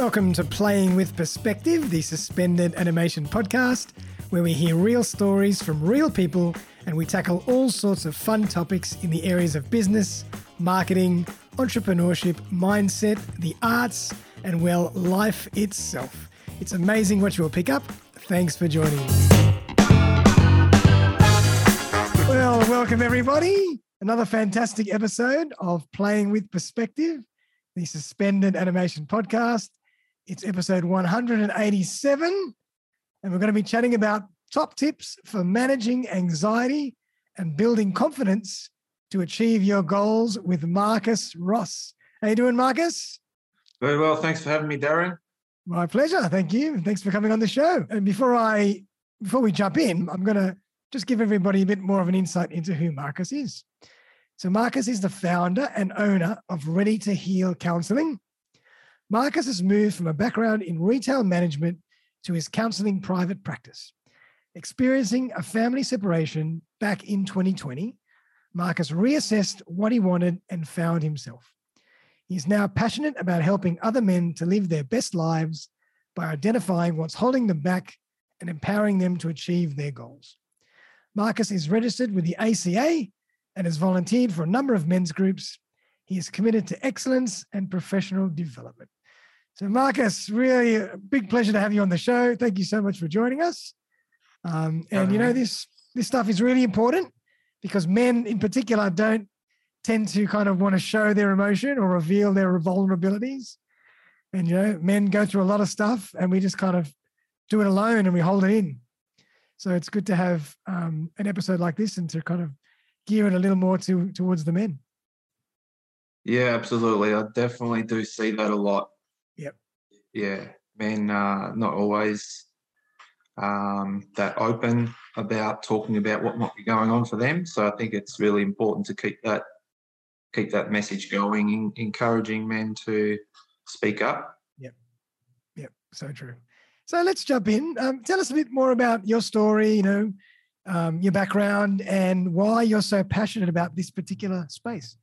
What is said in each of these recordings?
Welcome to Playing with Perspective, the suspended animation podcast, where we hear real stories from real people and we tackle all sorts of fun topics in the areas of business, marketing, entrepreneurship, mindset, the arts, and well, life itself. It's amazing what you will pick up. Thanks for joining us. Well, welcome everybody. Another fantastic episode of Playing with Perspective, the suspended animation podcast. It's episode 187, and we're going to be chatting about top tips for managing anxiety and building confidence to achieve your goals with Marcus Ross. How you doing, Marcus? Very well. Thanks for having me, Darren. My pleasure. Thank you. Thanks for coming on the show. And before I before we jump in, I'm going to just give everybody a bit more of an insight into who Marcus is. So Marcus is the founder and owner of Ready to Heal Counseling. Marcus has moved from a background in retail management to his counseling private practice. Experiencing a family separation back in 2020, Marcus reassessed what he wanted and found himself. He is now passionate about helping other men to live their best lives by identifying what's holding them back and empowering them to achieve their goals. Marcus is registered with the ACA and has volunteered for a number of men's groups. He is committed to excellence and professional development. So, Marcus, really a big pleasure to have you on the show. Thank you so much for joining us. Um, and you know this this stuff is really important because men, in particular, don't tend to kind of want to show their emotion or reveal their vulnerabilities. And you know, men go through a lot of stuff, and we just kind of do it alone and we hold it in. So it's good to have um, an episode like this and to kind of gear it a little more to towards the men. Yeah, absolutely. I definitely do see that a lot yeah, men are not always um, that open about talking about what might be going on for them. So I think it's really important to keep that keep that message going, in, encouraging men to speak up. Yep, yep, so true. So let's jump in. Um, tell us a bit more about your story. You know, um, your background and why you're so passionate about this particular space.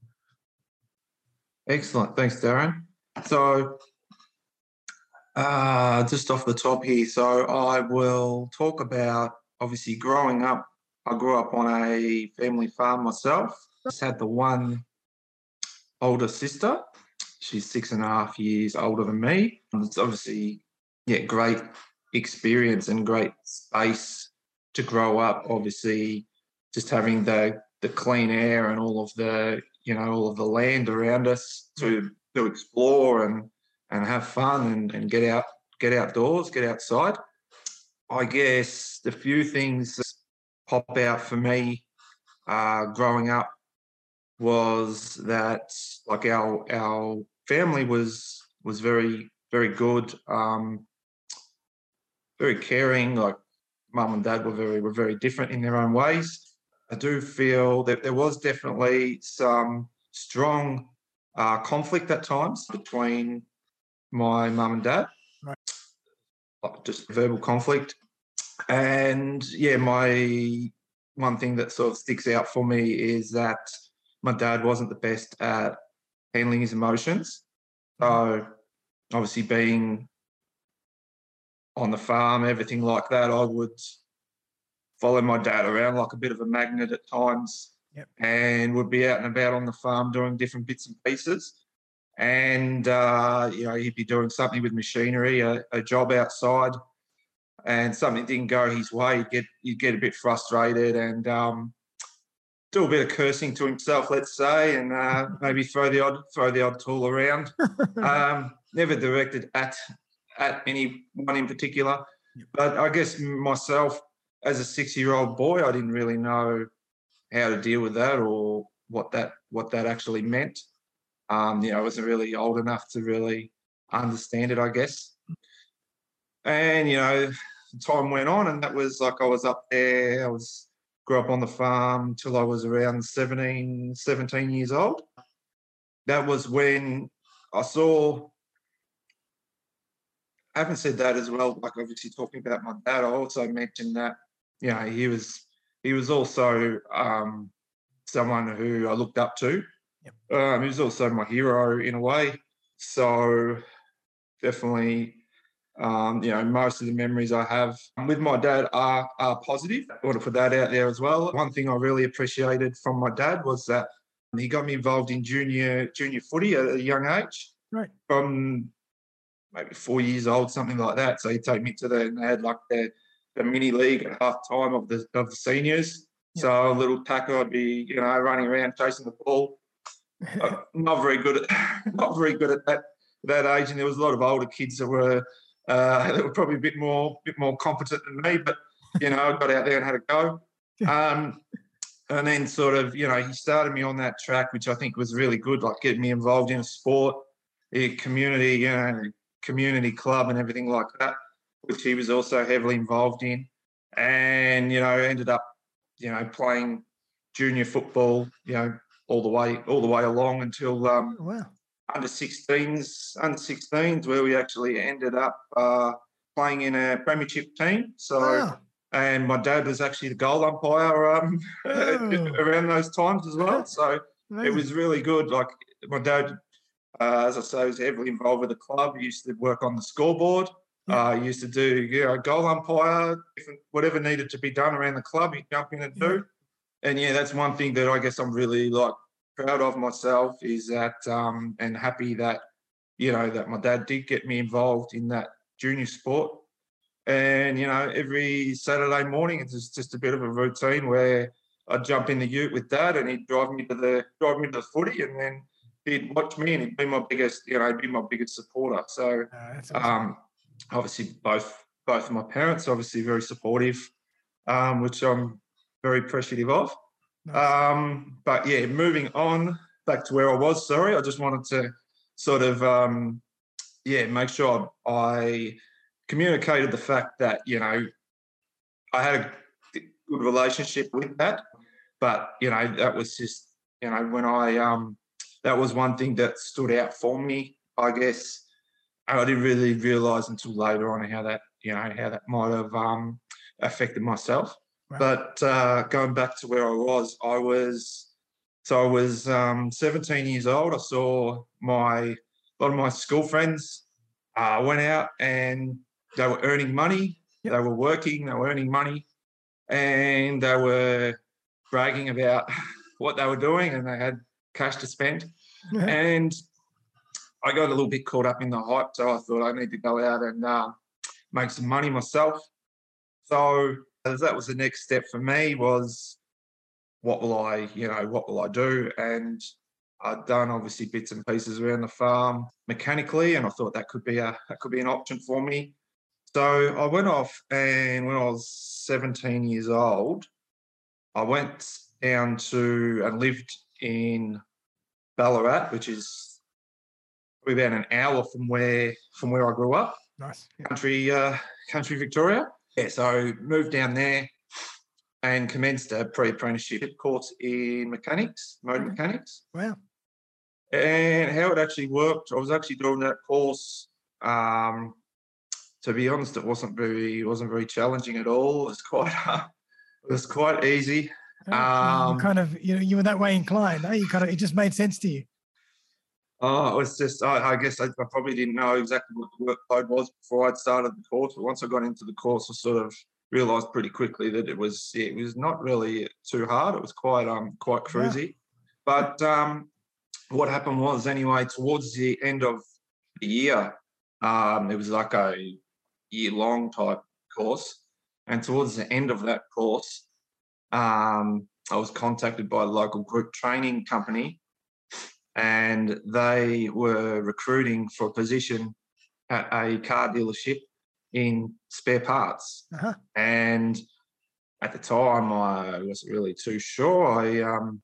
Excellent. Thanks, Darren. So uh, just off the top here. So I will talk about obviously growing up. I grew up on a family farm myself. Just had the one older sister. She's six and a half years older than me. It's obviously, yeah, great experience and great space to grow up. Obviously, just having the the clean air and all of the you know all of the land around us to to explore and and have fun and, and get out, get outdoors, get outside. I guess the few things that pop out for me uh, growing up was that like our our family was was very very good, um, very caring. Like mum and dad were very were very different in their own ways. I do feel that there was definitely some strong uh, conflict at times between my mum and dad. Right. Just verbal conflict. And yeah, my one thing that sort of sticks out for me is that my dad wasn't the best at handling his emotions. So mm-hmm. obviously being on the farm, everything like that, I would follow my dad around like a bit of a magnet at times yep. and would be out and about on the farm doing different bits and pieces and uh, you know he'd be doing something with machinery, a, a, job outside, and something didn't go his way. You'd get you'd get a bit frustrated and um, do a bit of cursing to himself, let's say, and uh, maybe throw the odd throw the odd tool around. um, never directed at at anyone in particular, but I guess myself as a six year old boy, I didn't really know how to deal with that or what that what that actually meant. Um, you know, I wasn't really old enough to really understand it, I guess. And, you know, time went on and that was like I was up there, I was grew up on the farm till I was around 17, 17 years old. That was when I saw I haven't said that as well, like obviously talking about my dad, I also mentioned that, you know, he was he was also um, someone who I looked up to Yep. Um, he was also my hero in a way. So definitely, um, you know, most of the memories I have with my dad are, are positive. I want to put that out there as well. One thing I really appreciated from my dad was that he got me involved in junior junior footy at a young age. Right. From maybe four years old, something like that. So he'd take me to the, and they had like the, the mini league at half time of the of the seniors. Yeah. So a little tackle, I'd be, you know, running around chasing the ball. Uh, not very good at not very good at that that age, and there was a lot of older kids that were uh, that were probably a bit more bit more competent than me. But you know, I got out there and had a go. Um, and then sort of, you know, he started me on that track, which I think was really good, like getting me involved in sport, a community, you know, community club and everything like that, which he was also heavily involved in. And, you know, ended up, you know, playing junior football, you know, all the way, all the way along until um, Oh, wow. under 16s, under 16s, where we actually ended up uh, playing in a premiership team. So, Wow. and my dad was actually the goal umpire um, Oh. around those times as well. So it was really good. Like my dad, uh, as I say, was heavily involved with the club. He used to work on the scoreboard. Yeah. Uh, he used to do you know, goal umpire, whatever needed to be done around the club, he'd jump in and do. And yeah, that's one thing that I guess I'm really like proud of myself is that um, and happy that you know that my dad did get me involved in that junior sport. And you know, every Saturday morning it's just, just a bit of a routine where I'd jump in the ute with dad and he'd drive me to the drive me to the footy and then he'd watch me and he'd be my biggest, you know, he'd be my biggest supporter. So awesome. um, obviously both both of my parents obviously very supportive, um, which I'm very appreciative of. Nice. Um, but yeah, moving on back to where I was. Sorry, I just wanted to sort of um, yeah make sure I communicated the fact that you know I had a good relationship with that, but you know that was just you know when I um, that was one thing that stood out for me. I guess I didn't really realise until later on how that you know how that might have um, affected myself. Right. But uh, going back to where I was, I was so I was um, 17 years old. I saw my a lot of my school friends uh, went out and they were earning money. Yep. They were working. They were earning money, and they were bragging about what they were doing, and they had cash to spend. And I got a little bit caught up in the hype, so I thought I need to go out and uh, make some money myself. So that was the next step for me was what will I, you know, what will I do? And I'd done obviously bits and pieces around the farm mechanically, and I thought that could be a that could be an option for me. So I went off, and when I was 17 years old, I went down to and lived in Ballarat, which is probably about an hour from where from where I grew up nice. Yeah. country uh, country Victoria. Yeah, so moved down there and commenced a pre-apprenticeship course in mechanics, motor mechanics. Wow. And how it actually worked, I was actually doing that course. Um, to be honest, it wasn't very it wasn't very challenging at all. It was quite uh, it was quite easy. Oh, Um, kind of you know you were that way inclined. Eh? You kind of it just made sense to you. Oh, it was just, I, I guess I, I probably didn't know exactly what the workload was before I'd started the course. But once I got into the course, I sort of realised pretty quickly that it was, it was not really too hard. It was quite, um, quite Yeah. cruisy. But um, what happened was, anyway, towards the end of the year, um, it was like a year-long type course, and towards the end of that course, um, I was contacted by a local group training company and they were recruiting for a position at a car dealership in spare parts. Uh-huh. And at the time, I wasn't really too sure. I um,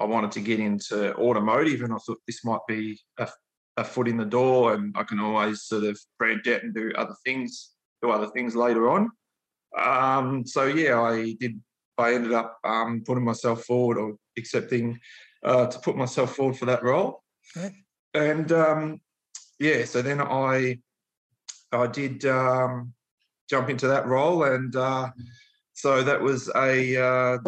I wanted to get into automotive, and I thought this might be a, a foot in the door, and I can always sort of branch out and do other things, do other things later on. Um, so yeah, I did. I ended up um, putting myself forward or accepting uh, to put myself forward for that role. And um, yeah, so then I I did um, jump into that role, and uh, so that was a uh,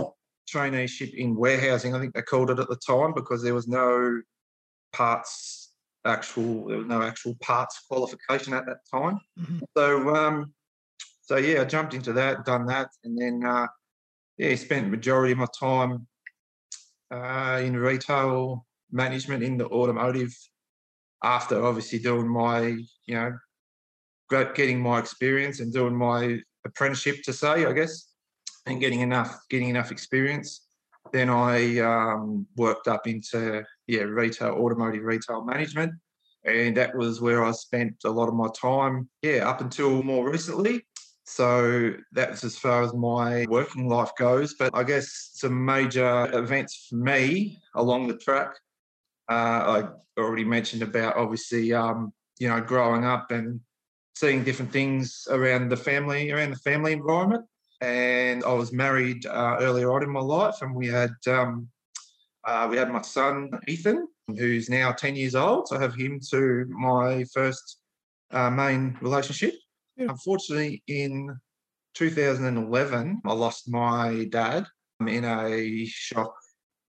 traineeship in warehousing. I think they called it at the time because there was no parts actual there was no actual parts qualification at that time. Mhm. So um, so yeah, I jumped into that, done that, and then uh, yeah, spent majority of my time uh, in retail management in the automotive. After obviously doing my you know getting my experience and doing my apprenticeship to say I guess, and getting enough getting enough experience. Then I um, worked up into yeah retail automotive retail management, and that was where I spent a lot of my time. Yeah, up until more recently. So that's as far as my working life goes. But I guess some major events for me along the track. Uh, I already mentioned about obviously, um, you know, growing up and seeing different things around the family, around the family environment. And I was married uh, earlier on in my life, and we had um, uh, we had my son Ethan, who's now ten years old. So I have him to my first uh, main relationship. Yeah. Unfortunately, in 2011, I lost my dad um, in a shock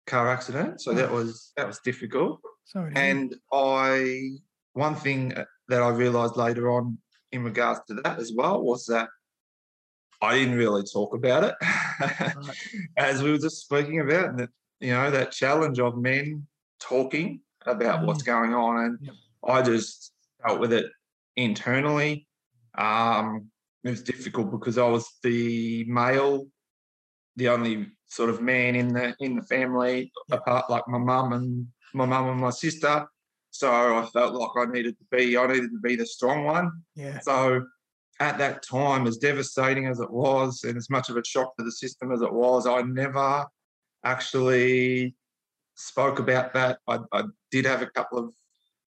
car accident. So that mm. was that was difficult. Sorry. And I, one thing uh, that I realised later on in regards to that as well was that I didn't really talk about it, Right. as we were just speaking about, that you know that challenge of men talking about what's mm. going on, and Yep. I just dealt with it internally. Um, it was difficult because I was the male, the only sort of man in the in the family, apart like my mum and my mum and my sister. So I felt like I needed to be, I needed to be the strong one. yeah. So at that time, as devastating as it was, and as much of a shock to the system as it was, I never actually spoke about that. I, I did have a couple of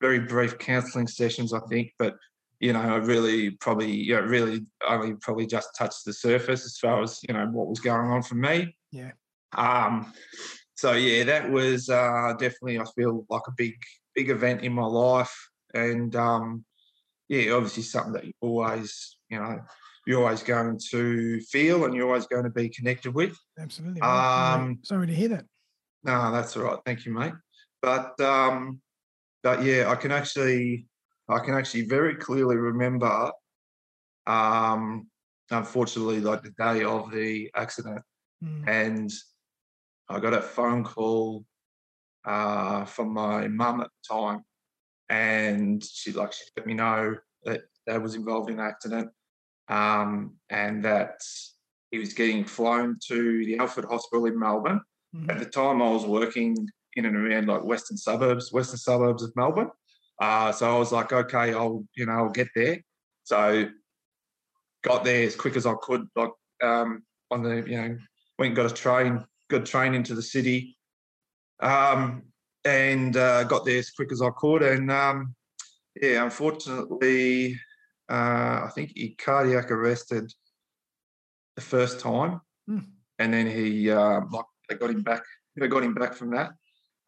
very brief counselling sessions, I think, but you know, I really probably, you know, really only probably just touched the surface as far as you know what was going on for me. Yeah. Um. So yeah, that was uh, definitely I feel like a big, big event in my life, and um, yeah, obviously something that you always, you know, you're always going to feel and you're always going to be connected with. Absolutely. Um, sorry to hear that. No, that's all right. Thank you, mate. But um, but yeah, I can actually, I can actually very clearly remember, um, unfortunately, like the day of the accident, Mm, and I got a phone call uh, from my mum at the time, and she like she let me know that Dad was involved in an accident, um, and that he was getting flown to the Alfred Hospital in Melbourne. mhm. At the time, I was working in and around like western suburbs, western suburbs of Melbourne. Uh, so I was like, okay, I'll you know I'll get there. So got there as quick as I could, like um, on the you know went and got a train, good train into the city, um, and uh, got there as quick as I could. And um, yeah, unfortunately, uh, I think he cardiac arrested the first time, Hmm. and then he uh, like they got him back. They got him back from that.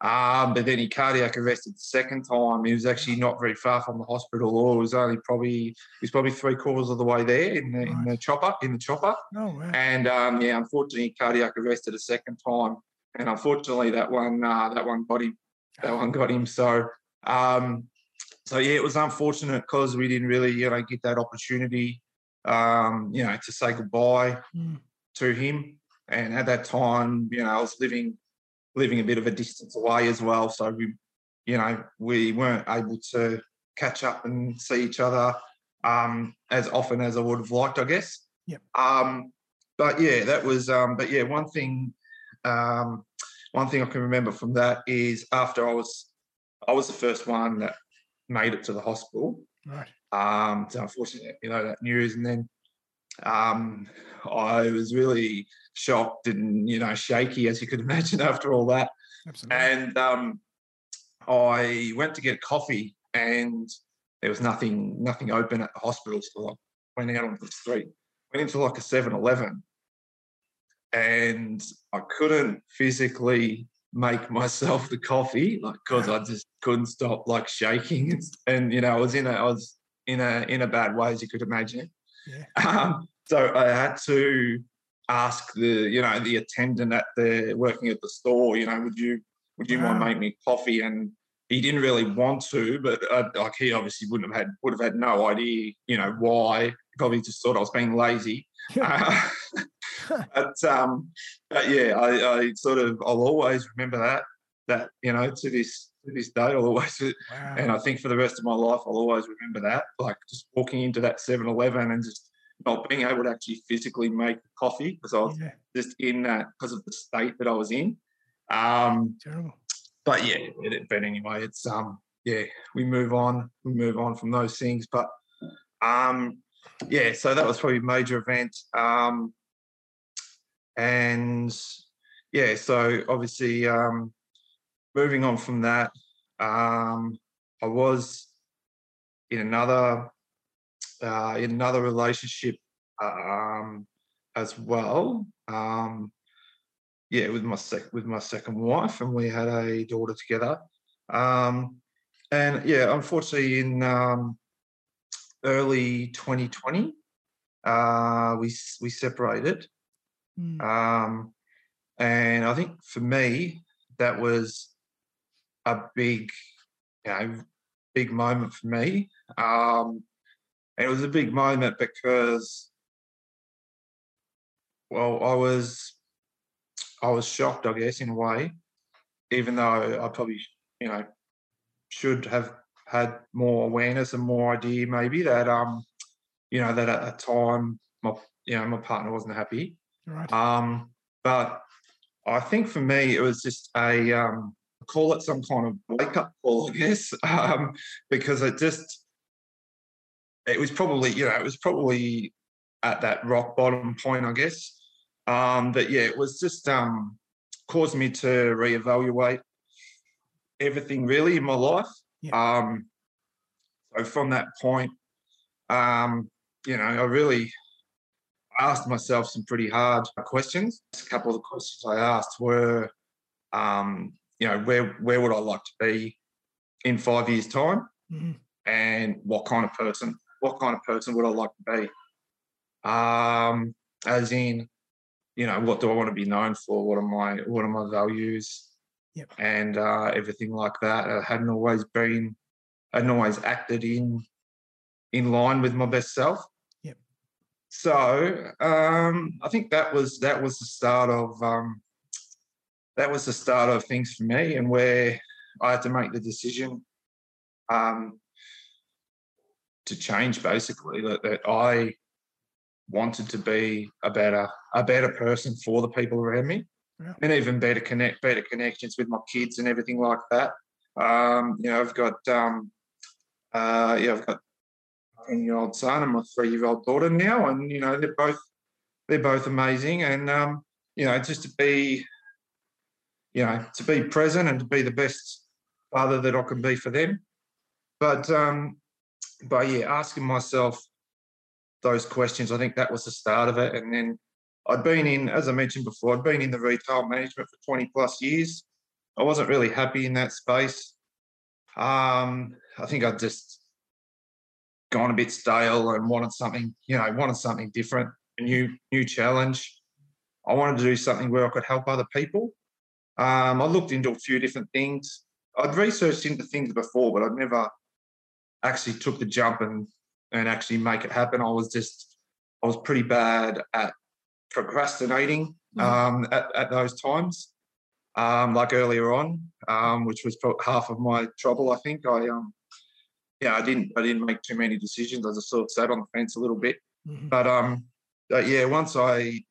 Um, but then he cardiac arrested the second time. He was actually not very far from the hospital, or was only probably he was probably three quarters of the way there in the in the chopper in the chopper. Oh, wow. And um, yeah, unfortunately, cardiac arrested a second time, and unfortunately, that one uh, that one got him. That one got him. So um, so yeah, it was unfortunate because we didn't really you know get that opportunity, um, you know, to say goodbye Mm, to him. And at that time, you know, I was living living a bit of a distance away as well. So we, you know, we weren't able to catch up and see each other um, as often as I would have liked, I guess. Yep. Um, but yeah, that was. Um, but yeah, one thing, um, one thing I can remember from that is after I was, I was the first one that made it to the hospital. right. Um, so unfortunately, you know, that news, and then um, I was really shocked and you know shaky, as you could imagine, after all that. Absolutely. And um, I went to get coffee, and there was nothing, nothing open at the hospital. So I went out onto the street, went into like a 7-Eleven, and I couldn't physically make myself the coffee, like because I just couldn't stop like shaking, and, and you know I was in a, I was in a in a bad way, as you could imagine. Yeah. Um, so I had to ask the, you know, the attendant at the working at the store, you know, would you would you mind Wow. making me coffee? And he didn't really want to, but uh, like he obviously wouldn't have had would have had no idea, you know, why. Probably just thought I was being lazy. Uh, but um, but yeah, I, I sort of I'll always remember that that you know to this to this day I'll always wow. and I think for the rest of my life I'll always remember that like just walking into that 7-Eleven and just not being able to actually physically make coffee because I was yeah. just in that because of the state that I was in. Um, Terrible. But yeah, it, but anyway, it's um yeah we move on we move on from those things. But um yeah, so that was probably a major event. Um, and yeah, so obviously um, moving on from that, um, I was in another uh, in another relationship um, as well. Um, yeah, with my sec- with my second wife, and we had a daughter together. Um, and yeah, unfortunately, in um, early 2020, uh, we we separated. Mm. Um, and I think for me, that was a big, you know, big moment for me. Um, and it was a big moment because, well, I was, I was shocked, I guess, in a way, even though I probably, you know, should have had more awareness and more idea, maybe that, um, you know, that at a time my, you know, my partner wasn't happy. Right. Um, but I think for me, it was just a um, call it some kind of wake up call, I guess, um, because it just it was probably you know it was probably at that rock bottom point, I guess. Um, but yeah, it was just um, caused me to reevaluate everything really in my life. Yeah. Um, so from that point, um, you know, I really asked myself some pretty hard questions. A couple of the questions I asked were, um, you know, where where would I like to be in five years' time, mm-hmm. and what kind of person, what kind of person would I like to be? Um, as in, you know, what do I want to be known for? What are my what are my values? Yep. And uh, everything like that. I hadn't always been, I hadn't always acted in in line with my best self. So um, I think that was that was the start of um, that was the start of things for me, and where I had to make the decision um, to change, basically that, that I wanted to be a better a better person for the people around me, yeah. and even better connect better connections with my kids and everything like that. Um, you know, I've got um, uh, yeah, I've got a 10 year old son and my three year old daughter now. And, you know, they're both, they're both amazing. And, um, you know, just to be, you know, to be present and to be the best father that I can be for them. But, um, but yeah, asking myself those questions, I think that was the start of it. And then I'd been in, as I mentioned before, I'd been in the retail management for 20 plus years. I wasn't really happy in that space. Um, I think I'd just gone a bit stale and wanted something, you know, wanted something different, a new new challenge. I wanted to do something where I could help other people. Um, I looked into a few different things. I'd researched into things before, but I'd never actually took the jump and and actually make it happen. I was just I was pretty bad at procrastinating mm. um, at, at those times, um, like earlier on, um, which was half of my trouble. I think I um, yeah, I didn't I didn't make too many decisions. I just sort of sat on the fence a little bit. Mm-hmm. But um, but yeah, once I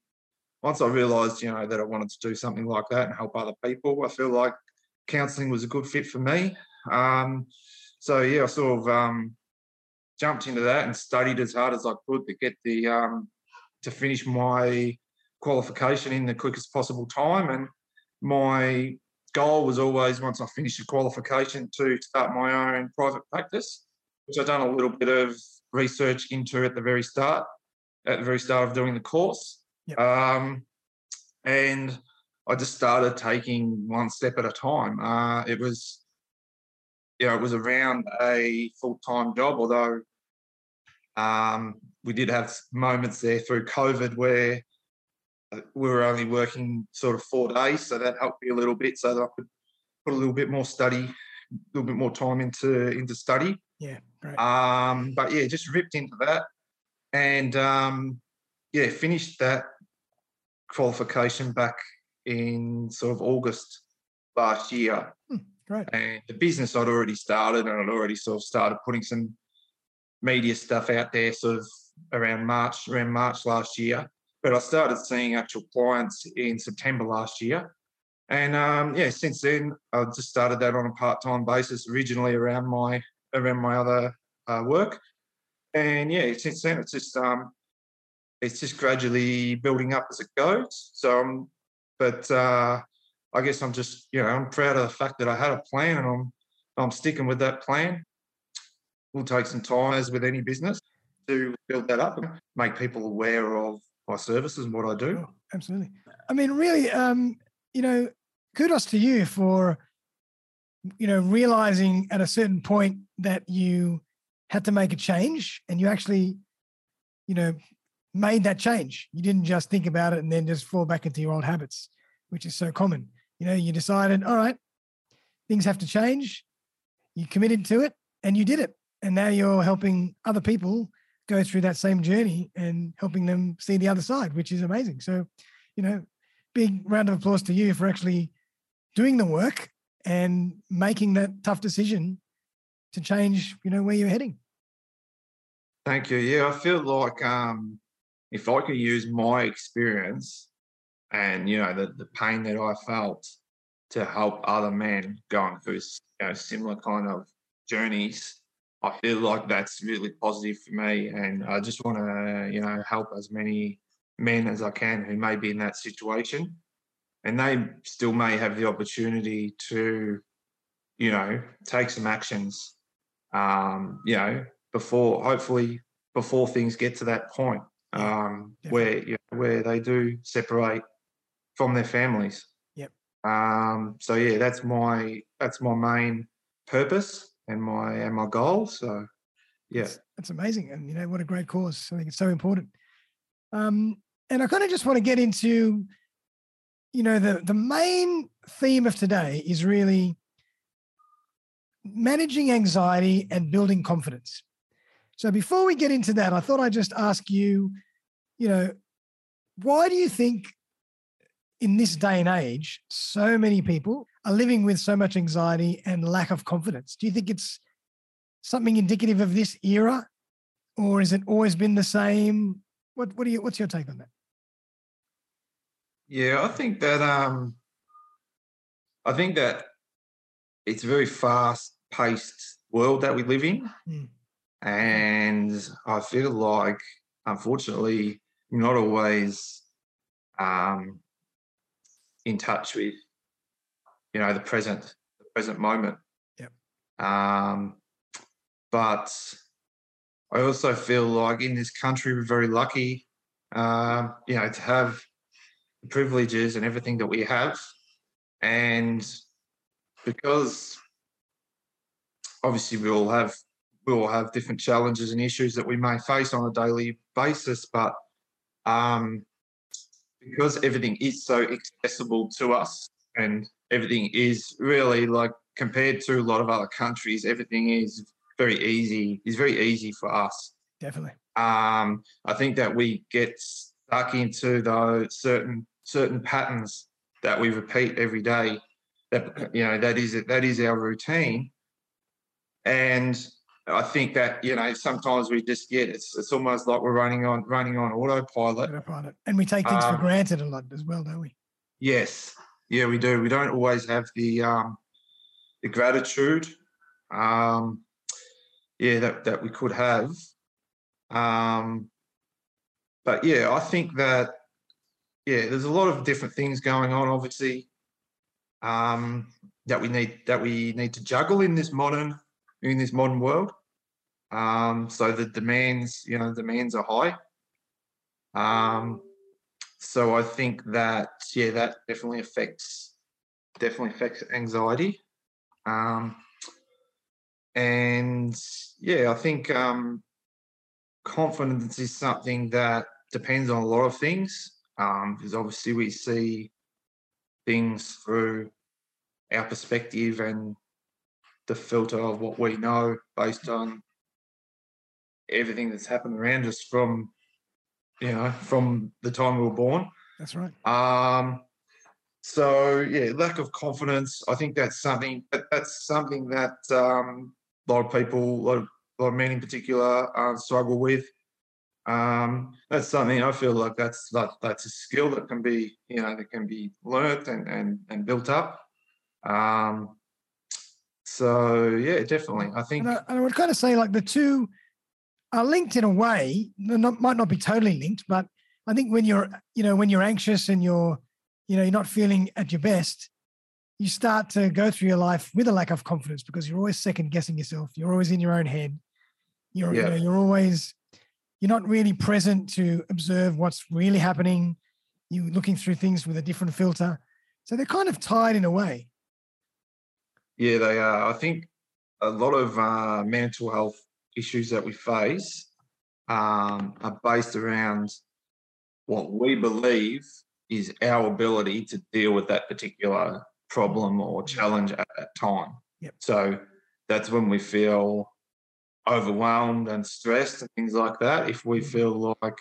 once I realised, you know, that I wanted to do something like that and help other people, I feel like counselling was a good fit for me. Um, so yeah, I sort of um, jumped into that and studied as hard as I could to get the um, to finish my qualification in the quickest possible time. And my goal was always once I finished the qualification to start my own private practice, which I've done a little bit of research into at the very start, at the very start of doing the course. Yep. Um, and I just started taking one step at a time. Uh, it was, you know, it was around a full time job, although um, we did have moments there through COVID where we were only working sort of four days, so that helped me a little bit, so that I could put a little bit more study a little bit more time into into study. Yeah, great. Um, but yeah, just ripped into that, and um, yeah, finished that qualification back in sort of August last year. Great. And the business I'd already started, and I'd already sort of started putting some media stuff out there, sort of around March, around March last year. But I started seeing actual clients in September last year. And um, yeah, since then I've just started that on a part-time basis. Originally around my around my other uh, work, and yeah, since then it's just um, it's just gradually building up as it goes. So, um, but uh, I guess I'm just you know I'm proud of the fact that I had a plan and I'm I'm sticking with that plan. Will take some time as with any business to build that up and make people aware of my services and what I do. Oh, absolutely. I mean, really, um, you know, kudos to you for, you know, realizing at a certain point that you had to make a change and you actually, you know, made that change. You didn't just think about it and then just fall back into your old habits, which is so common. You know, you decided, all right, things have to change. You committed to it and you did it. And now you're helping other people go through that same journey and helping them see the other side, which is amazing. So, you know, big round of applause to you for actually doing the work and making that tough decision to change, you know, where you're heading. Thank you. Yeah, I feel like um, if I could use my experience and you know the, the pain that I felt to help other men going through you know, similar kind of journeys, I feel like that's really positive for me. And I just want to you know help as many men as I can who may be in that situation, and they still may have the opportunity to you know take some actions. Um, you know before hopefully before things get to that point um, where you know, where they do separate from their families. Yep. Um, so yeah, that's my that's my main purpose and my and my goal. So yeah, that's, that's amazing, and you know what a great cause. I think it's so important. Um, and I kind of just want to get into, you know, the the main theme of today is really managing anxiety and building confidence. So before we get into that, I thought I'd just ask you, you know, why do you think in this day and age, so many people are living with so much anxiety and lack of confidence? Do you think it's something indicative of this era, or has it always been the same? What what do you what's your take on that? Yeah, I think that um I think that it's a very fast paced world that we live in. Mm. And I feel like, unfortunately, not always um, in touch with, you know, the present, the present moment. yeah Um, but I also feel like in this country we're very lucky, um, you know, to have the privileges and everything that we have, and because obviously we all have we all have different challenges and issues that we may face on a daily basis, but um, because everything is so accessible to us and everything is really like compared to a lot of other countries, everything is very easy, is very easy for us. Definitely. Um, I think that we get stuck into those certain certain patterns that we repeat every day. That you know that is that is our routine, and I think that you know sometimes we just get it's it's almost like we're running on running on autopilot. Autopilot, and we take things um, for granted a lot as well, don't we? Yes, yeah, we do. We don't always have the um, the gratitude, um, yeah, that that we could have. Um, but yeah, I think that yeah, there's a lot of different things going on. Obviously, um, that we need that we need to juggle in this modern in this modern world. Um, so the demands, you know, demands are high. Um, so I think that yeah, that definitely affects definitely affects anxiety. Um, and yeah, I think um, confidence is something that depends on a lot of things. Um, because obviously we see things through our perspective and the filter of what we know based on everything that's happened around us from you know from the time we were born. That's right. Um, so yeah, lack of confidence. I think that's something that, that's something that um, a lot of people, a lot of, a lot of men in particular, uh, struggle with. Um, that's something I feel like that's that, that's a skill that can be you know that can be learnt and and, and built up. Um, so yeah, definitely. I think. And I, and I would kind of say like the two are linked in a way. Not, might not be totally linked, but I think when you're you know when you're anxious and you're you know you're not feeling at your best, you start to go through your life with a lack of confidence because you're always second guessing yourself. You're always in your own head. You're you Yeah. know you're always you're not really present to observe what's really happening. You're looking through things with a different filter. So they're kind of tied in a way. Yeah, they are. I think a lot of uh, mental health issues that we face um, are based around what we believe is our ability to deal with that particular problem or challenge at that time. Yep. So that's when we feel overwhelmed and stressed and things like that. If we feel like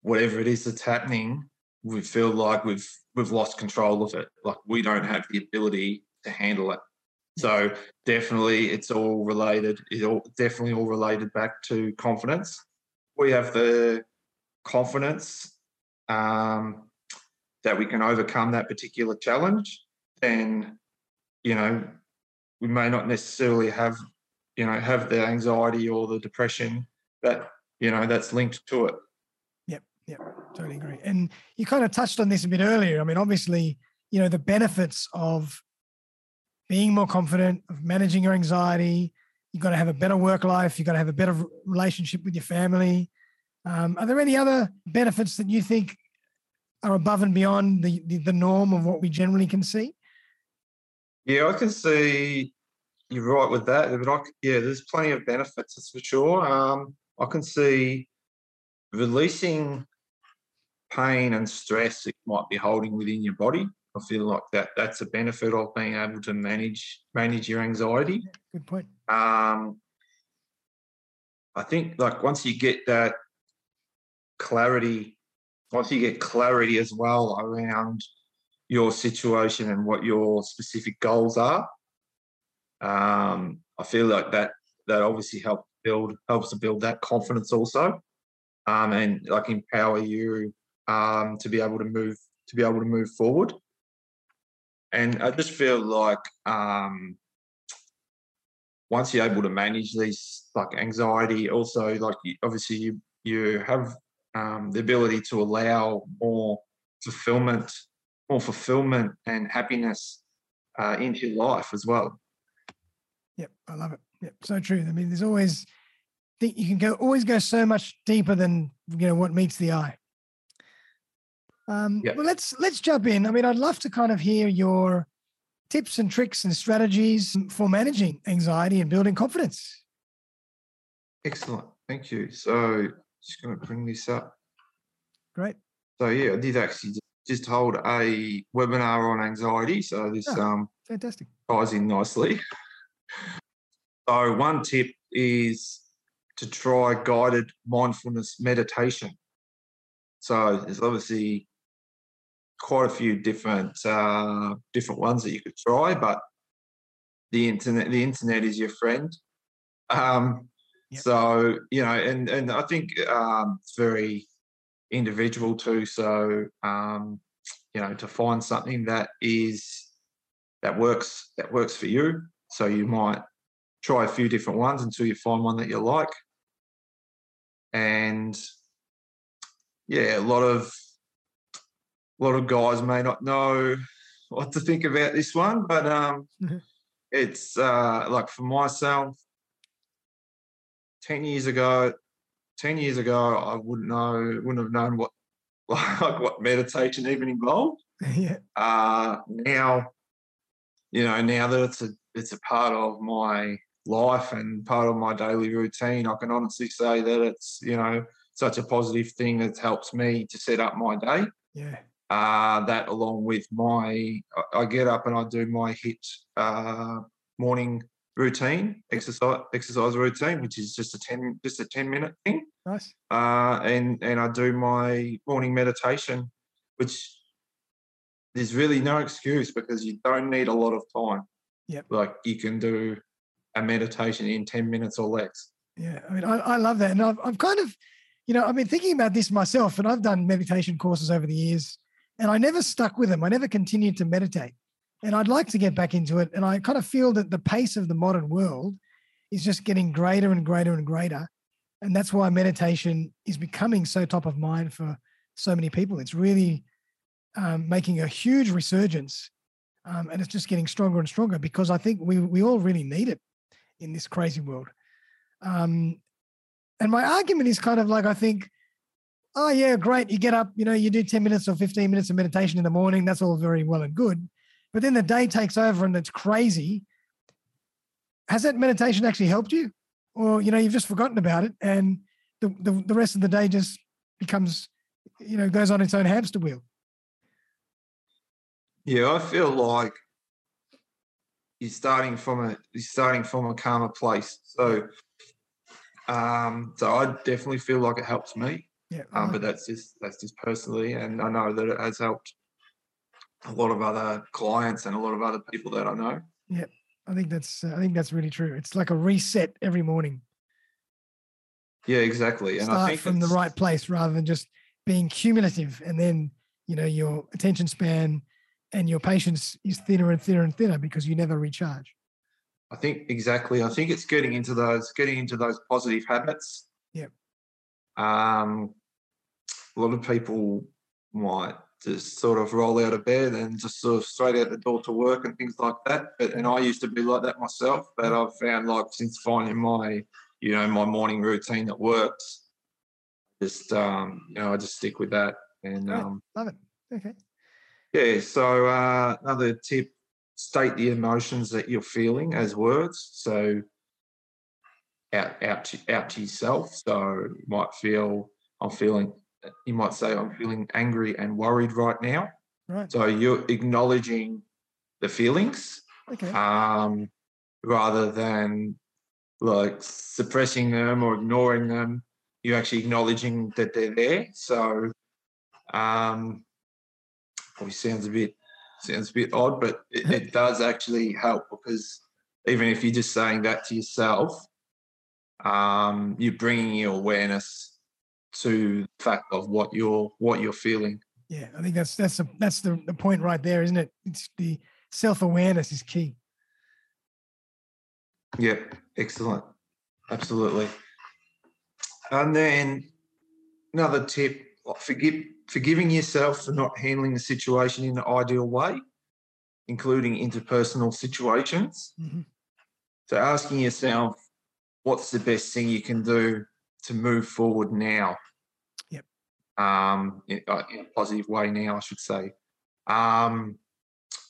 whatever it is that's happening, we feel like we've we've lost control of it. Like we don't have the ability to handle it. So definitely, it's all related. It all definitely all related back to confidence. We have the confidence um, that we can overcome that particular challenge, then you know we may not necessarily have you know have the anxiety or the depression that you know that's linked to it. Yep, yep, totally agree. And you kind of touched on this a bit earlier. I mean, obviously, you know, the benefits of being more confident, of managing your anxiety. You've got to have a better work life. You've got to have a better relationship with your family. Um, are there any other benefits that you think are above and beyond the, the, the norm of what we generally can see? Yeah, I can see you're right with that. But I, yeah, there's plenty of benefits, that's for sure. Um, I can see releasing pain and stress that might be holding within your body. I feel like that that's a benefit of being able to manage manage your anxiety. Good point. Um, I think like once you get that clarity, once you get clarity as well around your situation and what your specific goals are, um, I feel like that that obviously helps build helps to build that confidence also, um, and like empower you um, to be able to move to be able to move forward. And I just feel like um, once you're able to manage these like anxiety, also like obviously you you have um, the ability to allow more fulfillment, more fulfillment and happiness uh, into life as well. Yep, I love it. Yep, so true. I mean, there's always think you can go always go so much deeper than you know what meets the eye. Um, Yep. Well, let's let's jump in. I mean, I'd love to kind of hear your tips and tricks and strategies for managing anxiety and building confidence. Excellent, thank you. So just going to bring this up. Great. So yeah, I did actually just hold a webinar on anxiety. So this Oh. um, Fantastic. ties in nicely. So, one tip is to try guided mindfulness meditation. So, there's obviously quite a few different uh, different ones that you could try, but the internet the internet is your friend. Um, Yep. So you know, and and I think um, it's very individual too. So um, you know, to find something that is that works that works for you. So you might try a few different ones until you find one that you like. And yeah, a lot of a lot of guys may not know what to think about this one, but um, it's uh, like for myself, ten years ago, ten years ago, I wouldn't know, wouldn't have known what like what meditation even involved yeah. uh, now, you know, now that it's a it's a part of my life and part of my daily routine, I can honestly say that it's you know such a positive thing that helps me to set up my day. Yeah. Uh, that along with my, I- get up and I do my hit uh, morning routine, exercise exercise routine, which is just a ten just a ten minute thing. Nice. Uh, and and I do my morning meditation, which there's really no excuse because you don't need a lot of time. Yep. Like you can do a meditation in ten minutes or less. Yeah, I mean, I, I love that, and I've, I've kind of, you know, I've been thinking about this myself, and I've done meditation courses over the years, and I never stuck with them. I never continued to meditate, and I'd like to get back into it. And I kind of feel that the pace of the modern world is just getting greater and greater and greater, and that's why meditation is becoming so top of mind for so many people. It's really um, making a huge resurgence, um, and it's just getting stronger and stronger because I think we we all really need it in this crazy world. Um, and my argument is kind of like I think, oh yeah, great, you get up, you know, you do 10 minutes or 15 minutes of meditation in the morning, that's all very well and good. But then the day takes over and it's crazy. Has that meditation actually helped you? Or, you know, you've just forgotten about it and the, the, the rest of the day just becomes, you know, goes on its own hamster wheel. Yeah, I feel like you're starting from a you're starting from a calmer place. So um, so I definitely feel like it helps me. Yeah. Um, but that's just that's just personally, and I know that it has helped a lot of other clients and a lot of other people that I know. Yeah, I think that's uh, I think that's really true. It's like a reset every morning. Yeah, exactly. And Start I think from the right place rather than just being cumulative, and then you know your attention span and your patience is thinner and thinner and thinner because you never recharge. I think exactly. I think it's getting into those getting into those positive habits. Yeah. Um, a lot of people might just sort of roll out of bed and just sort of straight out the door to work and things like that. But and I used to be like that myself. But I've found like since finding my you know my morning routine that works, just um, you know I just stick with that. And Right. um, Love it. Okay. yeah. So uh, another tip: state the emotions that you're feeling as words. So out out to, out to yourself. So you might feel I'm feeling. You might say I'm feeling angry and worried right now. Right. So you're acknowledging the feelings Okay. um, rather than like suppressing them or ignoring them. You're actually acknowledging that they're there. So, um, probably sounds a bit sounds a bit odd, but it, it does actually help because even if you're just saying that to yourself, um, you're bringing your awareness to the fact of what you're what you're feeling. Yeah, I think that's that's the that's the, the point right there, isn't it? It's the self awareness is key. Yep, excellent. Absolutely. And then another tip, forgive forgiving yourself for not handling the situation in the ideal way, including interpersonal situations. Mhm. So asking yourself, what's the best thing you can do to move forward now? Yep. Um, in, uh, in a positive way now, I should say. Um,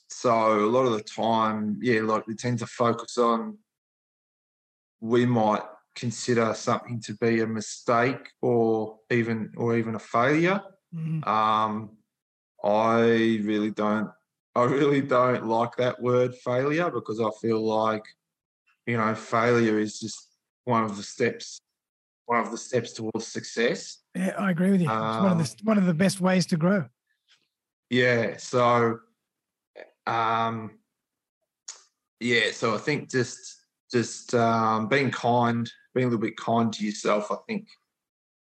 so a lot of the time, yeah, like we tend to focus on we might consider something to be a mistake or even or even a failure. Mhm. Um, I really don't. I really don't like that word failure because I feel like, you know, failure is just one of the steps, one of the steps towards success. Yeah, I agree with you. It's one of the one of the best ways to grow. Yeah. So, um, yeah. So I think just just um, being kind, being a little bit kind to yourself. I think,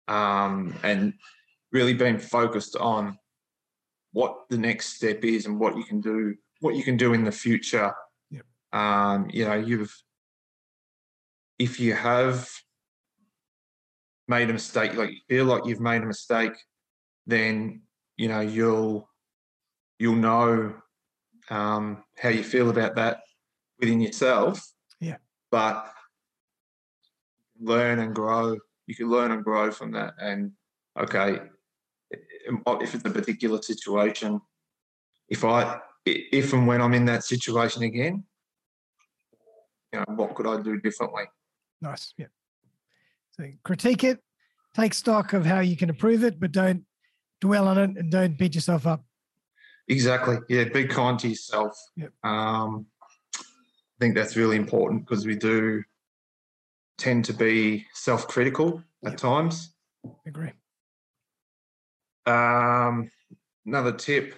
um, and really being focused on what the next step is and what you can do, what you can do in the future. Yep. Um, you know, you've if you have made a mistake, like you feel like you've made a mistake, then you know you'll you'll know um, how you feel about that within yourself. Yeah. But learn and grow. You can learn and grow from that. And okay, if it's a particular situation, if I if and when I'm in that situation again, you know, what could I do differently? Nice. Yeah. So critique it, take stock of how you can improve it, but don't dwell on it and don't beat yourself up. Exactly. Yeah. Be kind to yourself. Yep. Um, I think that's really important because we do tend to be self-critical at Yep. times. Agree. Um, another tip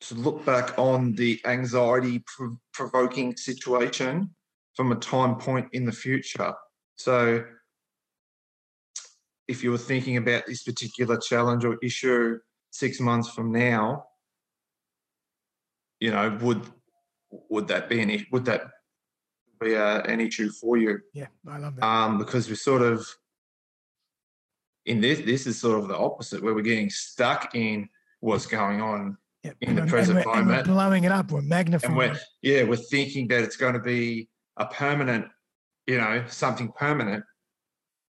to look back on the anxiety prov- provoking situation from a time point in the future. So, if you were thinking about this particular challenge or issue six months from now, you know, would would that be any would that be a, an issue for you? Yeah, I love that. um, because we're sort of in this. This is sort of the opposite, where we're getting stuck in what's going on, in the present and we're, and moment. blowing it up. We're magnifying. and we're it. yeah, we're thinking that it's going to be a permanent, you know, something permanent,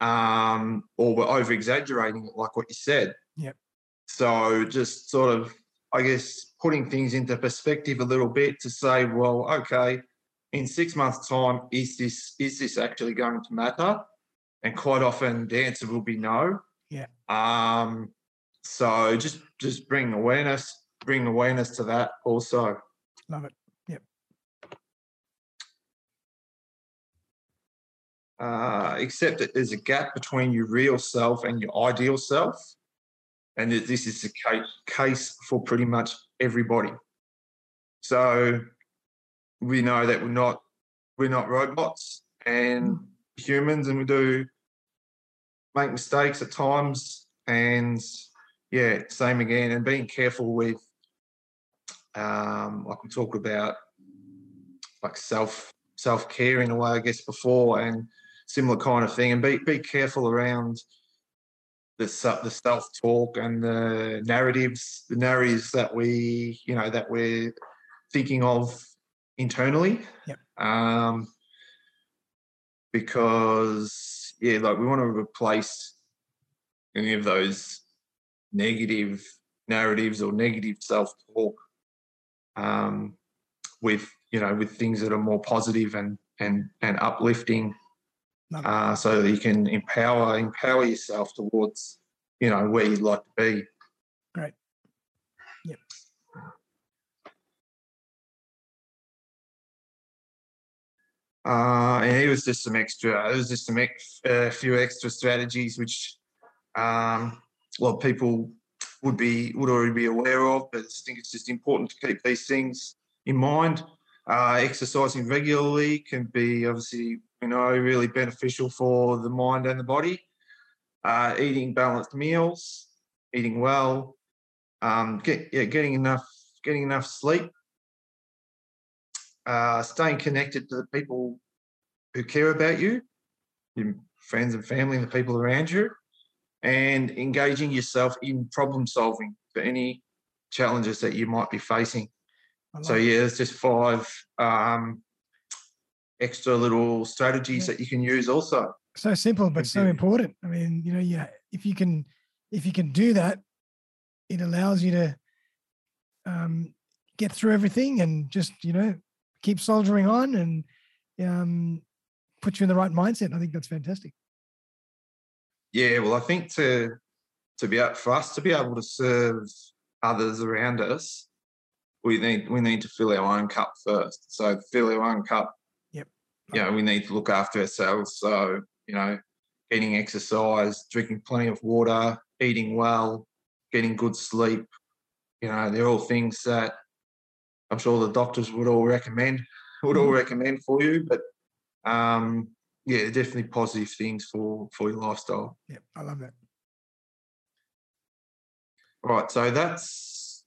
um, or we're over exaggerating it, like what you said. Yep. So just sort of, I guess, putting things into perspective a little bit to say, well, okay, in six months' time, is this is this actually going to matter? And quite often, the answer will be no. Yeah. Um. So just just bring awareness, bring awareness to that also. Love it. Uh, accept that there's a gap between your real self and your ideal self. And that this is the case for pretty much everybody. So we know that we're not we're not robots and humans, and we do make mistakes at times. And yeah, same again. And being careful with, um, like we talked about, like self self care in a way, I guess before, and similar kind of thing. And be be careful around the the self talk and the narratives, the narratives that we you know that we're thinking of internally. Yep. Um, because yeah, like we want to replace any of those negative narratives or negative self talk um, with you know with things that are more positive and and and uplifting. Uh, so that you can empower empower yourself towards you know where you'd like to be Great. Yep. uh, and it was just some extra it was just some ex, a few extra strategies which um, a lot of people would be would already be aware of but i think it's just important to keep these things in mind uh, exercising regularly can be obviously you know really beneficial for the mind and the body. Uh, eating balanced meals eating well um, get, yeah, getting enough getting enough sleep uh, staying connected to the people who care about you your friends and family and the people around you and engaging yourself in problem solving for any challenges that you might be facing. So yeah, there's just five um, extra little strategies Yeah. that you can use also. so simple but so important i mean you know yeah if you can if you can do that it allows you to um, get through everything and just you know keep soldiering on and um, put you in the right mindset i think that's fantastic Yeah, well, I think to to be able, for us to be able to serve others around us, we need we need to fill our own cup first. So fill our own cup. You know, we need to look after ourselves. So you know, getting exercise, drinking plenty of water, eating well, getting good sleep. You know, they're all things that I'm sure the doctors would all recommend would all recommend for you. But um, yeah, definitely positive things for for your lifestyle. yeah i love that Right, so that's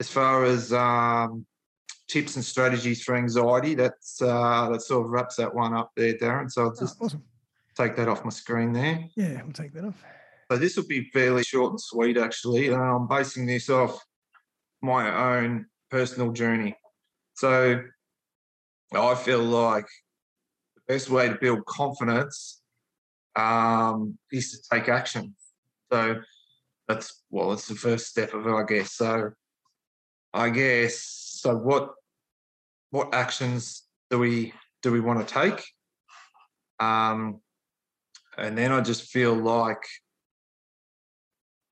as far as um, tips and strategies for anxiety. That's uh, that sort of wraps that one up there, Darren. So I'll Oh, just awesome take that off my screen there. yeah we'll take that off So this will be fairly short and sweet, actually. Uh, I'm basing this off my own personal journey. So I feel like the best way to build confidence um, is to take action. So that's well, it's the first step of it, I guess. So I guess so. What what actions do we do we want to take? Um, and then I just feel like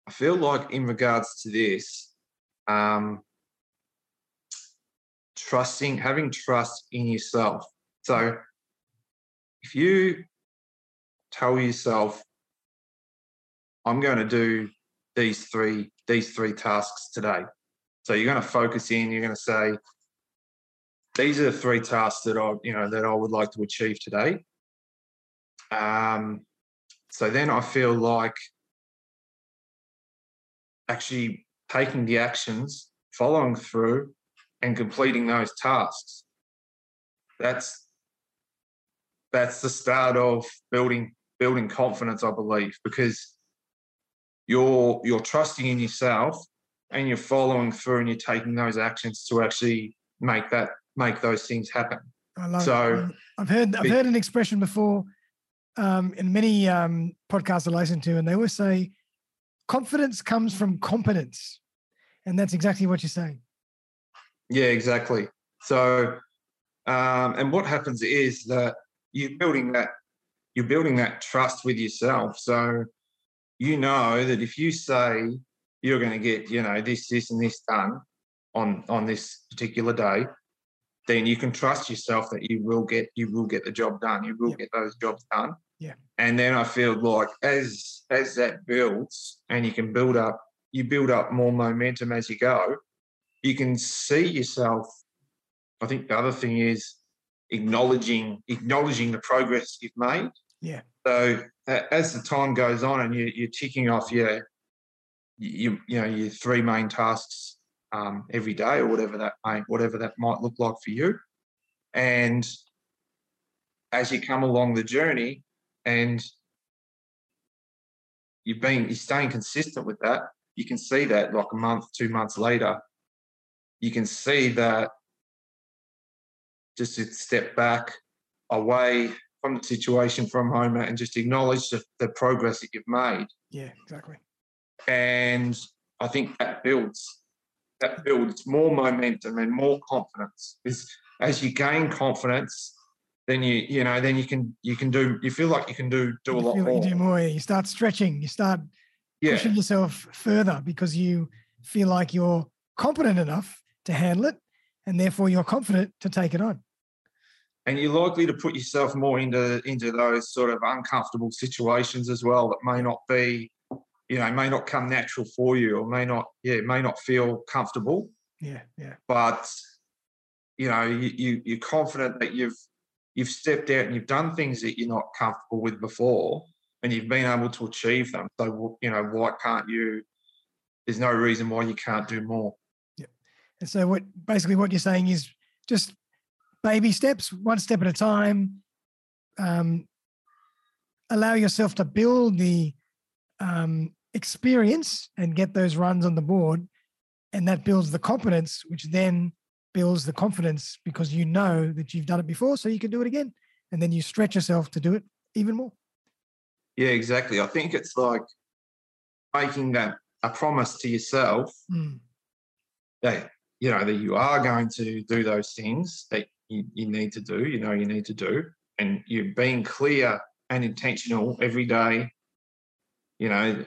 I feel like in regards to this, um, trusting, having trust in yourself. So if you tell yourself, I'm going to do these three, these three tasks today. So you're going to focus in, you're going to say, these are the three tasks that I, you know, that I would like to achieve today. Um, so then I feel like actually taking the actions, following through, and completing those tasks. That's that's the start of building building confidence, I believe, because you're you're trusting in yourself and you're following through and you're taking those actions to actually make that make those things happen. I love so it. I've heard I've heard an expression before um, in many um, podcasts I listen to, and they always say confidence comes from competence, and that's exactly what you're saying. Yeah, exactly. So, um, and what happens is that you're building that you're building that trust with yourself. So, you know that if you say you're going to get you know this, this, and this done on on this particular day, then you can trust yourself that you will get you will get the job done. You will yep. get those jobs done. Yeah. And then I feel like as as that builds and you can build up, you build up more momentum as you go, you can see yourself. I think the other thing is acknowledging acknowledging the progress you've made. Yeah. So uh, as the time goes on and you, you're ticking off your you you know your three main tasks um, every day or whatever that may, whatever that might look like for you. And as you come along the journey and you've been you're staying consistent with that, you can see that like a month, two months later, you can see that just to step back away from the situation from home and just acknowledge the, the progress that you've made. Yeah, exactly. And I think that builds that builds more momentum and more confidence. Is as you gain confidence, then you you know then you can you can do you feel like you can do do you a lot more. you do more. You start stretching. You start yeah. pushing yourself further because you feel like you're competent enough to handle it, and therefore you're confident to take it on. And you're likely to put yourself more into into those sort of uncomfortable situations as well that may not be you know, may not come natural for you or may not, yeah, may not feel comfortable. Yeah, yeah. But you know, you, you you're confident that you've you've stepped out and you've done things that you're not comfortable with before, and you've been able to achieve them. So you know, why can't you? There's no reason why you can't do more. Yeah. And so, what basically what you're saying is just baby steps, one step at a time. Um, allow yourself to build the um, experience and get those runs on the board. And that builds the competence, which then builds the confidence because you know that you've done it before, so you can do it again. And then you stretch yourself to do it even more. Yeah, exactly. I think it's like making that a promise to yourself mm. that you know that you are going to do those things that you, you need to do, you know you need to do, and you're being clear and intentional every day. You know,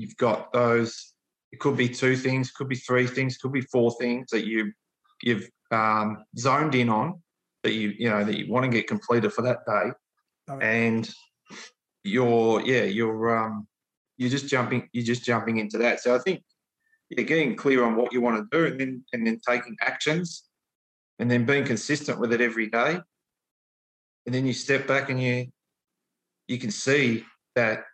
you've got those. It could be two things, could be three things, could be four things that you you've um, zoned in on that you you know that you want to get completed for that day, and you're yeah you're um you're just jumping you're just jumping into that. So I think yeah, getting clear on what you want to do and then and then taking actions and then being consistent with it every day. And then you step back and you you can see that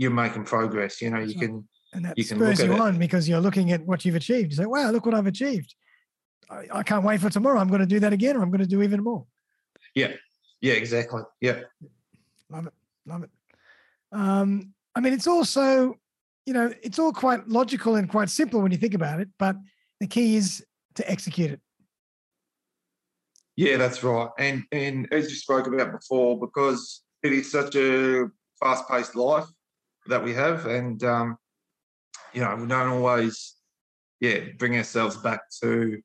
you're making progress. You know, you can and that you can spurs you on because you're looking at what you've achieved. You say, "Wow, look what I've achieved! I, I can't wait for tomorrow. I'm going to do that again, or I'm going to do even more." Yeah, yeah, exactly. Yeah, love it, love it. Um, I mean, it's also, you know, it's all quite logical and quite simple when you think about it, but the key is to execute it. Yeah, that's right. And and as you spoke about before, because it is such a fast-paced life, that we have, and um, you know we don't always, yeah, bring ourselves back to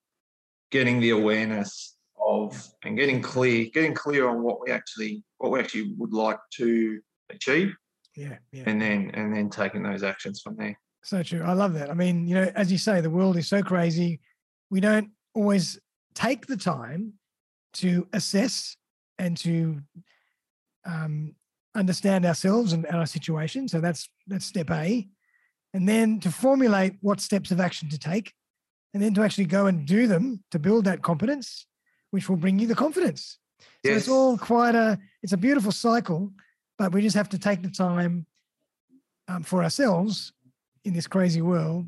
getting the awareness of and getting clear, getting clear on what we actually what we actually would like to achieve. Yeah, yeah. And then and then taking those actions from there. So true. I love that. I mean, you know, as you say, the world is so crazy. We don't always take the time to assess and to um, understand ourselves and our situation. So that's that's step A, and then to formulate what steps of action to take, and then to actually go and do them to build that competence, which will bring you the confidence. So Yes. it's all quite a it's a beautiful cycle, but we just have to take the time um, for ourselves in this crazy world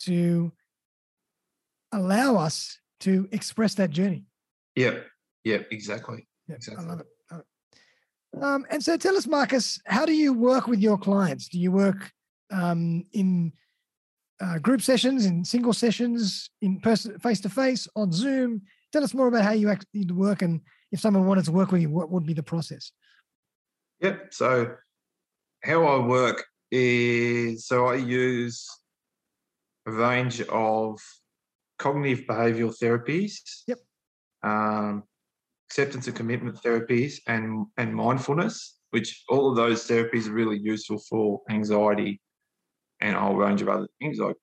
to allow us to express that journey. Yep. Yep. Exactly. Yeah, Exactly. I love it. Um, and so tell us, Marcus, how do you work with your clients? Do you work um, in uh, group sessions, in single sessions, in person, face to face, on Zoom? Tell us more about how you actually work, and if someone wanted to work with you, what would be the process? Yep. So how I work is so I use a range of cognitive behavioral therapies. Yep. Um, acceptance and commitment therapies and and mindfulness, which all of those therapies are really useful for anxiety and a whole range of other things like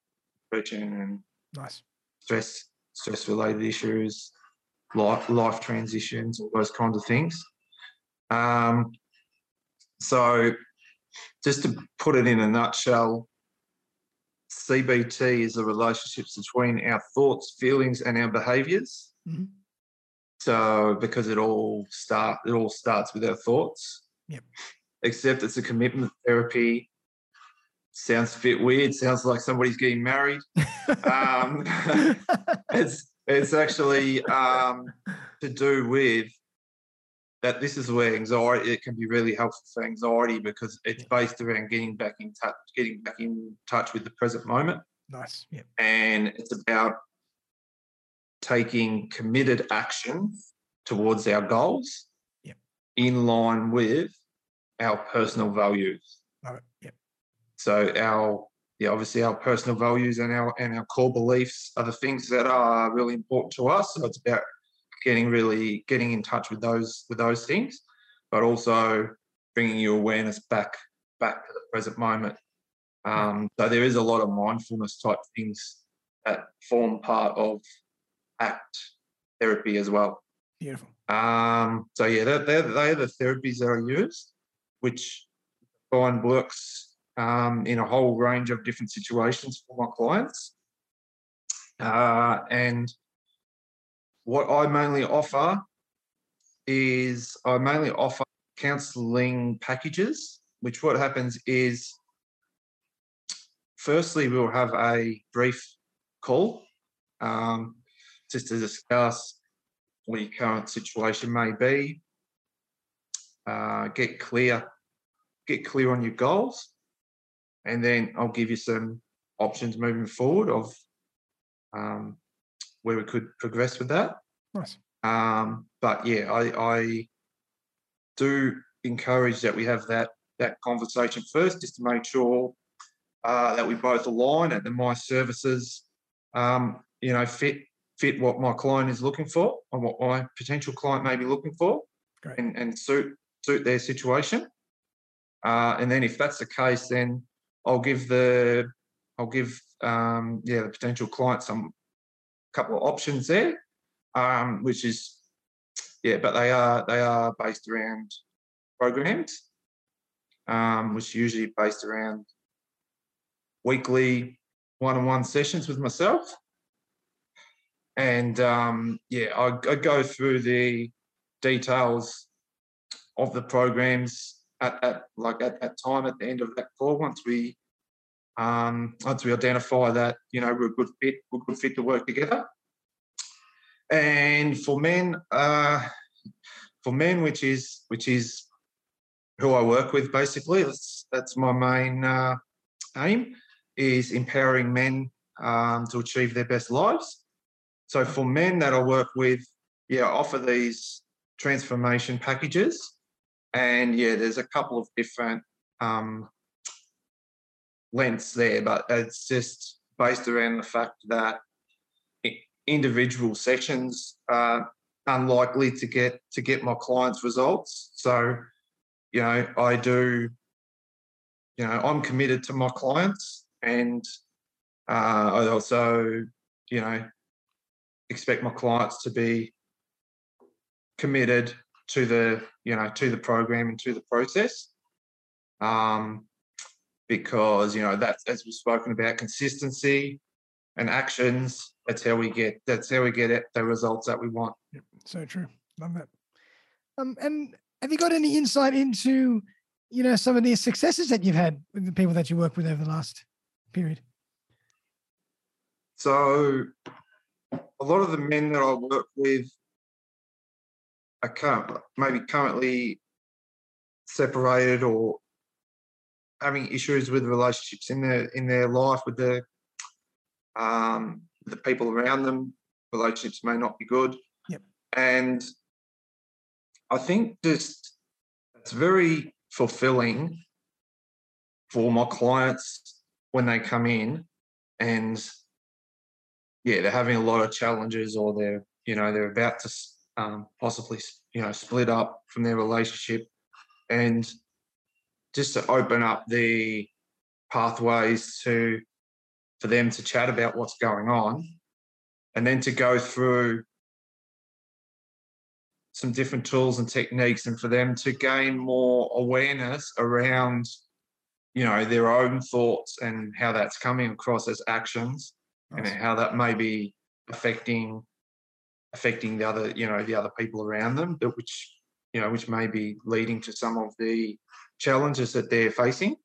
depression and Nice. stress stress related issues, life life transitions, all those kinds of things. Um, so, just to put it in a nutshell, CBT is the relationships between our thoughts, feelings, and our behaviours. Mhm. So, because it all start it all starts with our thoughts. Yep. Acceptance and commitment therapy. Sounds a bit weird. Sounds like somebody's getting married. Um, it's it's actually um, to do with that this is where anxiety it can be really helpful for anxiety because it's based around getting back in touch getting back in touch with the present moment nice. Yeah. and it's about taking committed action towards our goals Yep. in line with our personal values it. Yeah. so our yeah, obviously our personal values and our and our core beliefs are the things that are really important to us. So it's about getting really getting in touch with those with those things, but also bringing your awareness back back to the present moment. Um, so there is a lot of mindfulness type things that form part of ACT therapy as well. Beautiful. Um, so yeah, they're, they're, they're the therapies that I use, which I find works um, in a whole range of different situations for my clients. Uh, and what I mainly offer is I mainly offer counselling packages, which what happens is firstly, we'll have a brief call um, just to discuss what your current situation may be. Uh, get clear, get clear on your goals, and then I'll give you some options moving forward of um, where we could progress with that. Nice. Um, but yeah, I, I do encourage that we have that that conversation first, just to make sure uh, that we both align and that my services, um, you know, fit fit what my client is looking for and what my potential client may be looking for, Great. and, and suit suit their situation. Uh, and then if that's the case, then I'll give the I'll give um, yeah the potential client some couple of options there, um, which is yeah, but they are they are based around programs, um, which usually based around weekly one-on-one sessions with myself. And um, yeah, I, I go through the details of the programs at, like at that time at the end of that call once we um, once we identify that you know we're a good fit, we're a good fit to work together. And for men, uh, for men, which is which is who I work with, basically, that's that's my main uh, aim is empowering men um, to achieve their best lives. So for men that I work with, yeah, I offer these transformation packages, and yeah, there's a couple of different um, lengths there, but it's just based around the fact that individual sessions are unlikely to get to get my clients results. So, you know, I do, you know, I'm committed to my clients, and uh, I also, you know, expect my clients to be committed to the you know to the program and to the process um, because you know that's as we've spoken about consistency and actions that's how we get that's how we get it, the results that we want Yep, so true. Love that. Um, and have you got any insight into, you know, some of the successes that you've had with the people that you work with over the last period? so a lot of the men that i work with are current, maybe currently separated or having issues with relationships in their in their life with the um, the people around them. Relationships may not be good. Yep. And I think just it's very fulfilling for my clients when they come in and yeah, they're having a lot of challenges or they're, you know, they're about to um, possibly, you know, split up from their relationship and just to open up the pathways to for them to chat about what's going on and then to go through some different tools and techniques and for them to gain more awareness around you know their own thoughts and how that's coming across as actions and Nice. how that may be affecting affecting the other you know the other people around them that which you know which may be leading to some of the challenges that they're facing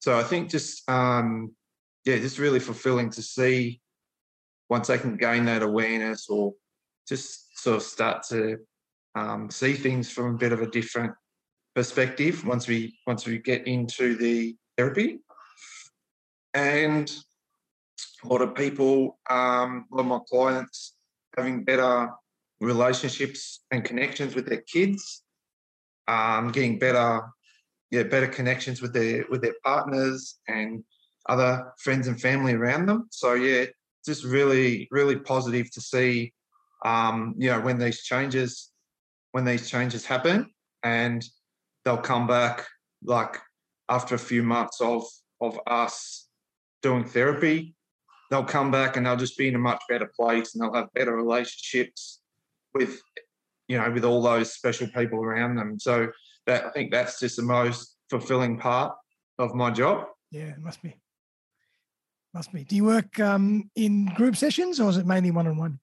so i think just um yeah just really fulfilling to see once they can gain that awareness or just sort of start to um, see things from a bit of a different perspective once we once we get into the therapy and a lot of people um, a lot of my clients having better relationships and connections with their kids um, getting better yeah better connections with their with their partners and other friends and family around them. So yeah just really really positive to see um, you know when these changes when these changes happen and they'll come back like after a few months of of us doing therapy they'll come back and they'll just be in a much better place and they'll have better relationships with you know with all those special people around them so that i think that's just the most fulfilling part of my job Yeah, it must be. Must be. Do you work um, in group sessions or is it mainly one on one?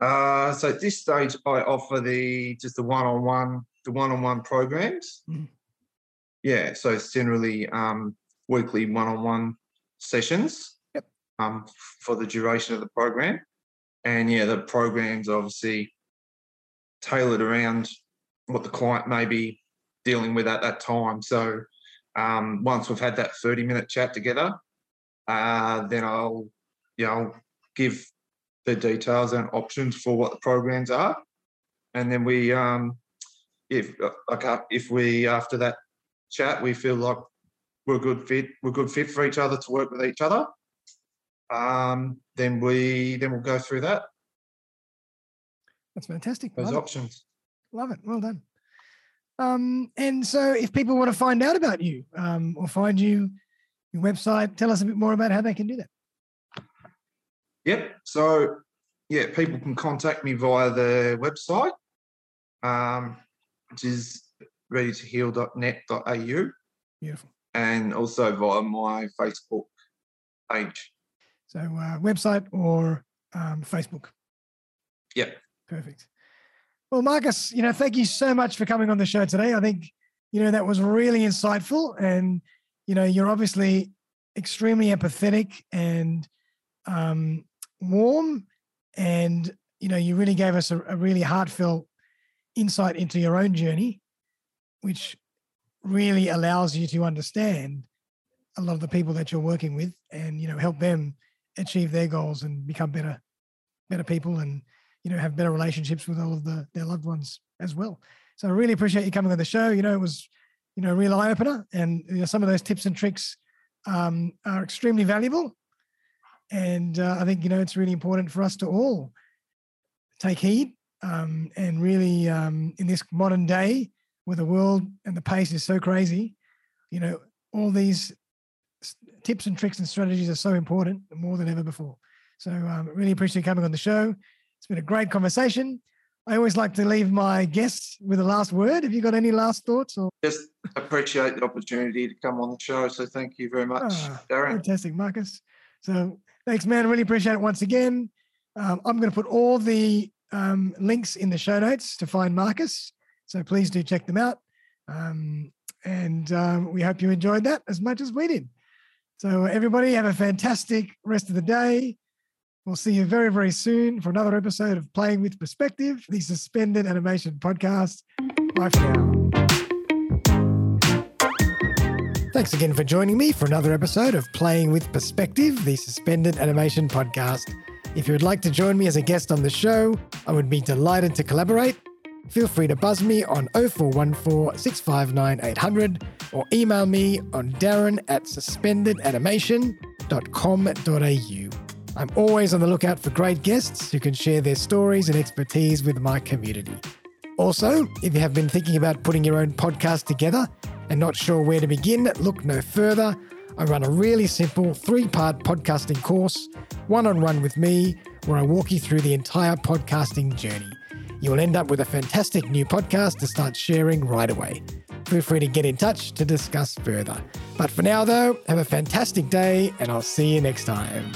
Uh, so at this stage, I offer the just the one-on-one, the one-on-one programs. Mhm. Yeah, so it's generally um, weekly one-on-one sessions. Um, for the duration of the program, and yeah, the programs obviously tailored around what the client may be dealing with at that time. So um, once we've had that thirty-minute chat together, uh, then I'll, you know, give the details and options for what the programs are, and then we, um, if like uh, if we after that chat we feel like we're a good fit, we're a good fit for each other to work with each other, um, then we then we'll go through that That's fantastic. those Love it. options. Love it. Well done. Um, and so, if people want to find out about you um, or find you, your website, tell us a bit more about how they can do that. Yep. So yeah, people can contact me via the website, um, which is readytoheal.net.au, Beautiful. and also via my Facebook page. So, uh, website or um, Facebook. Yep. Perfect. Well, Marcus, you know, thank you so much for coming on the show today. I think, you know, that was really insightful. And, you know, you're obviously extremely empathetic and um, warm. And, you know, you really gave us a, a really heartfelt insight into your own journey, which really allows you to understand a lot of the people that you're working with and, you know, help them achieve their goals and become better, better people and, you know, have better relationships with all of the, their loved ones as well. So I really appreciate you coming on the show. You know, it was, you know, a real eye opener, and you know, some of those tips and tricks um, are extremely valuable. And uh, I think you know it's really important for us to all take heed um, and really, um, in this modern day, where the world and the pace is so crazy, you know, all these tips and tricks and strategies are so important more than ever before. So um, really appreciate you coming on the show. It's been a great conversation. I always like to leave my guests with a last word. Have you got any last thoughts? Or Just appreciate the opportunity to come on the show. So thank you very much, Ah, Darren. fantastic, Marcus. So thanks, man. Really appreciate it once again. Um, I'm going to put all the um, links in the show notes to find Marcus. So please do check them out. Um, and um, we hope you enjoyed that as much as we did. So everybody have a fantastic rest of the day. We'll see you very, very soon for another episode of Playing with Perspective, the suspended animation podcast. Bye for now. Thanks again for joining me for another episode of Playing with Perspective, the suspended animation podcast. If you would like to join me as a guest on the show, I would be delighted to collaborate. Feel free to buzz me on 0414 659 800 or email me on darren at suspendedanimation.com.au. I'm always on the lookout for great guests who can share their stories and expertise with my community. Also, if you have been thinking about putting your own podcast together and not sure where to begin, look no further. I run a really simple three part podcasting course, one on one with me, where I walk you through the entire podcasting journey. You will end up with a fantastic new podcast to start sharing right away. Feel free to get in touch to discuss further. But for now, though, have a fantastic day, and I'll see you next time.